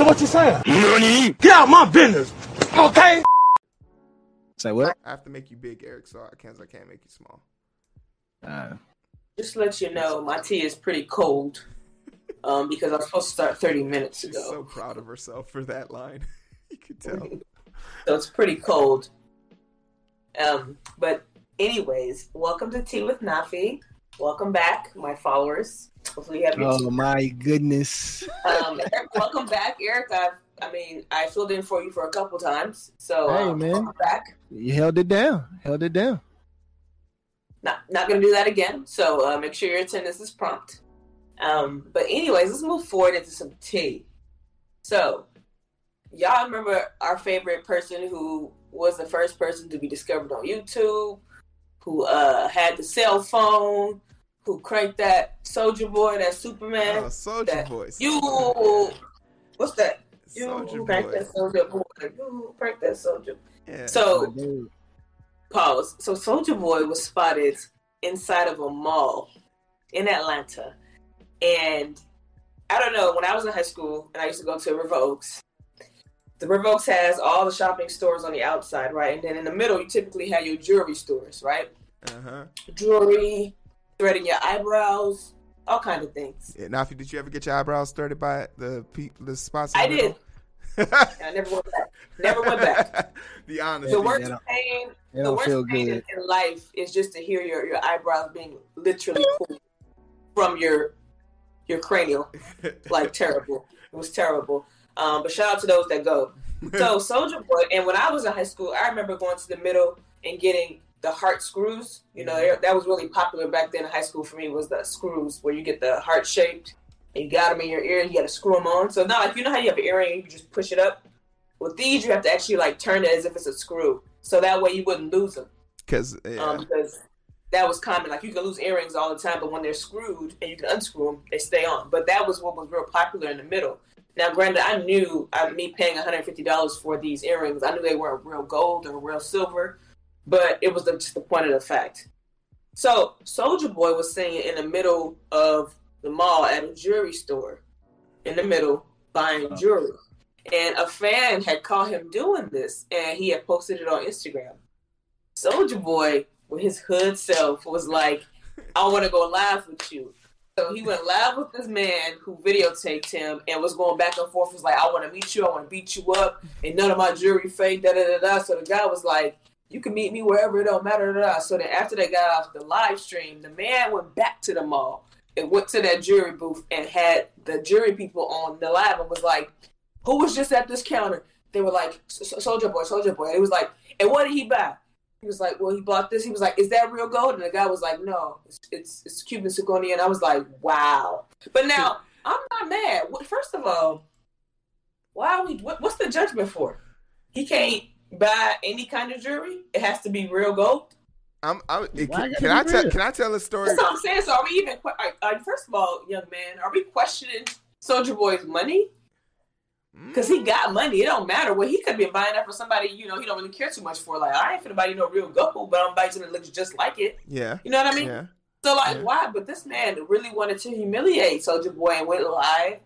So what you saying? Get out my business, okay? Say what? I have to make you big, Eric, so I can't. I can't make you small. Uh, Just to let you know, my tea is pretty cold. Um, because I was supposed to start 30 minutes She's ago. so proud of herself for that line. you could tell. so it's pretty cold. Um, but anyways, welcome to Tea with Nafi. Welcome back, my followers. Hopefully you have your oh my goodness. um, Eric, welcome back, Eric. I, I mean, I filled in for you for a couple times, so Hey, um, man. welcome back. You held it down. Held it down. Not not gonna do that again. So uh, make sure your attendance is prompt. Um, but anyways, let's move forward into some tea. So, y'all remember our favorite person who was the first person to be discovered on YouTube, who uh, had the cell phone, who cranked that Soulja Boy, that Superman. Oh, Soulja Boy. You, what's that? You Soulja cranked Boy. that Soulja Boy. You cranked that Soulja. Yeah. So pause. So Soulja Boy was spotted inside of a mall in Atlanta, and I don't know. When I was in high school and I used to go to Revokes, the Revokes has all the shopping stores on the outside, right? And then in the middle, you typically have your jewelry stores, right? Uh huh. Jewelry, threading your eyebrows, all kind of things. Yeah, Nafi, did you ever get your eyebrows threaded by the pe- the spots? in I the did. I never went back. Never went back. the honesty. The worst that pain, It the worst feel pain in, good. in life is just to hear your, your eyebrows being literally pulled from your your cranial. Like terrible. It was terrible. Um, but shout out to those that go. So Soulja Boy, and when I was in high school, I remember going to the middle and getting the heart screws. You know, that was really popular back then in high school for me. Was the screws where you get the heart shaped and you got them in your ear. and You got to screw them on. So now, like you know how you have an earring, you just push it up. With these, you have to actually like turn it as if it's a screw, so that way you wouldn't lose them. Because yeah. Um, because that was common. Like you can lose earrings all the time, but when they're screwed and you can unscrew them, they stay on. But that was what was real popular in the middle. Now, granted, I knew uh, me paying $150 for these earrings. I knew they weren't real gold or real silver, but it was the, just the point of the fact. So, Soulja Boy was sitting in the middle of the mall at a jewelry store, in the middle, buying jewelry. And a fan had caught him doing this, and he had posted it on Instagram. Soulja Boy, with his hood self, was like, I want to go live with you. So he went live with this man who videotaped him and was going back and forth. Was like, I want to meet you. I want to beat you up. And none of my jewelry fake. Da da da da. So the guy was like, You can meet me wherever. It don't matter. So then after they got off the live stream, the man went back to the mall and went to that jewelry booth and had the jewelry people on the live and was like, Who was just at this counter? They were like, Soulja Boy, Soulja Boy. It was like, And what did he buy? He was like, "Well, he bought this." He was like, "Is that real gold?" And the guy was like, "No, it's it's, it's Cuban zirconia." And I was like, "Wow!" But now I'm not mad. First of all, why are we? What, what's the judgment for? He can't buy any kind of jewelry. It has to be real gold. I'm, I'm, it- can, gotta can I tell? Can I tell a story? That's what I'm saying. So are we even? que- Are, are, first of all, young man, are we questioning Soulja Boy's money? Mm. Because he got money. It don't matter. Well, he could be buying that for somebody, you know, he don't really care too much for. Like, I ain't finna buy you no real gold, but I'm buying something that looks just like it. Yeah. You know what I mean? Yeah. So like, Yeah. why? But this man really wanted to humiliate Soulja Boy and went live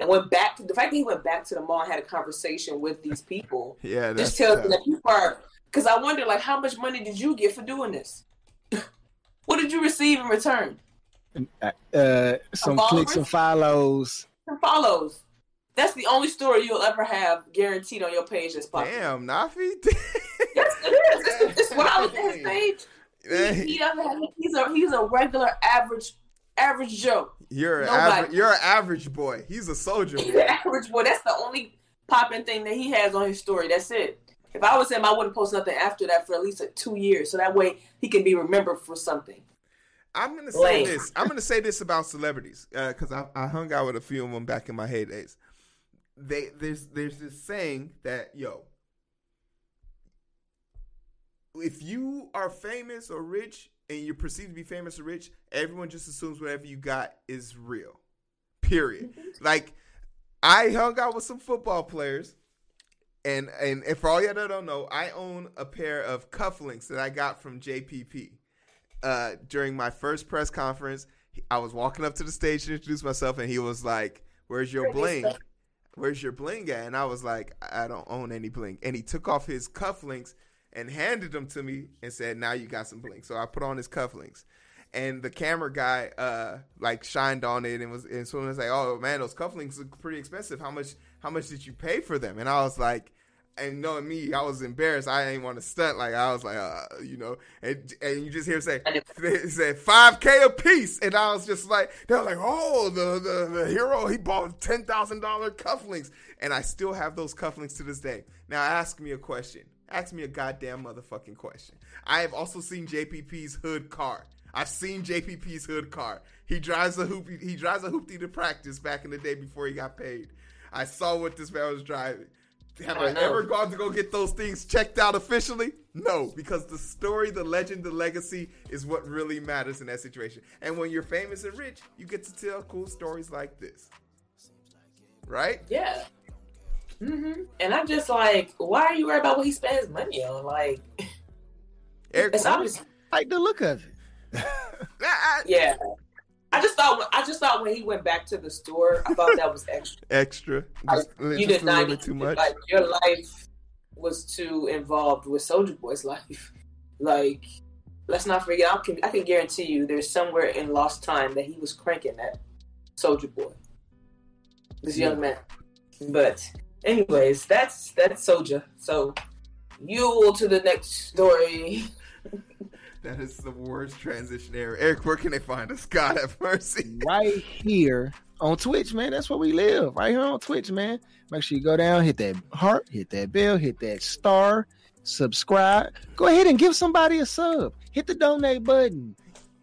and went back to the fact that he went back to the mall and had a conversation with these people. Yeah. That's just tells me that people are. Because I wonder, like, how much money did you get for doing this? what did you receive in return? Uh, some clicks and follows. Some follows. That's the only story you'll ever have guaranteed on your page that's popular. Damn, Nafi. Yes, it is. It's, it's when I was on his page. He, he doesn't have. He's a he's a regular average average Joe. You're an average. You're an average boy. He's a soldier. He's an average boy. That's the only popping thing that he has on his story. That's it. If I was him, I wouldn't post nothing after that for at least like two years, so that way he can be remembered for something. I'm gonna say Lame. this. I'm gonna say this about celebrities uh, because I, I hung out with a few of them back in my heydays. They there's there's this saying that yo, if you are famous or rich and you're perceived to be famous or rich, everyone just assumes whatever you got is real. Period. like I hung out with some football players. And, and and for all y'all that don't know, I own a pair of cufflinks that I got from JPP uh, during my first press conference, I was walking up to the stage to introduce myself, and he was like, "Where's your bling?" where's your bling at? And I was like, I don't own any bling. And he took off his cufflinks and handed them to me and said, now you got some bling. So I put on his cufflinks. And the camera guy, uh, like shined on it and was, and so was like, "Oh man, those cufflinks look pretty expensive. How much, how much did you pay for them?" And I was like, and knowing me, I was embarrassed. I didn't want to stunt. Like I was like, uh, you know, and and you just hear him say, they said five k a piece, and I was just like, they're like, oh, the the, the hero, he bought ten thousand dollar cufflinks, and I still have those cufflinks to this day. Now ask me a question. Ask me a goddamn motherfucking question. I have also seen JPP's hood car. I've seen JPP's hood car. He drives a hoop. He drives a hoopty to practice back in the day before he got paid. I saw what this man was driving. Have I, I ever gone to go get those things checked out officially? No, because the story, the legend, the legacy is what really matters in that situation. And when you're famous and rich, you get to tell cool stories like this. Right? Yeah. Hmm And I'm just like, why are you worried about what he spends money on? Like, Eric, it's obvious. Like the look of it. Ah, Yeah. I just thought. I just thought when he went back to the store, I thought that was extra. extra. I- you just did not little need bit too much. Like your life was too involved with Soulja Boy's life. Like, let's not forget. I can I can guarantee you, there's somewhere in lost time that he was cranking that Soulja Boy, this young man. But anyways, that's that's Soldier. So you will to the next story. That is the worst transition ever. Eric, where can they find us? God have mercy. right here on Twitch, man. That's where we live. Right here on Twitch, man. Make sure you go down, hit that heart, hit that bell, hit that star, subscribe. Go ahead and give somebody a sub. Hit the donate button.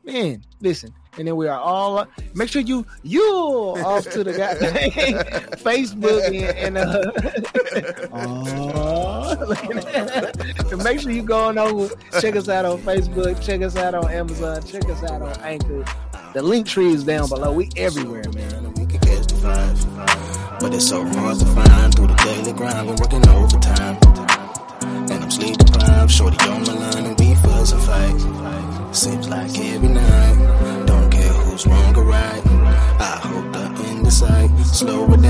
Man, listen. And then we are all make sure you you off to the guy Facebook and, and uh and make sure you go on over, check us out on Facebook, check us out on Amazon, check us out on Anchor. The link tree is down below. We everywhere, man. we can catch the vibes. But it's so hard to find through the daily grind. We're working overtime. And I'm sleep deprived. Shorty on my line and we fuss and fight. Seems like Slow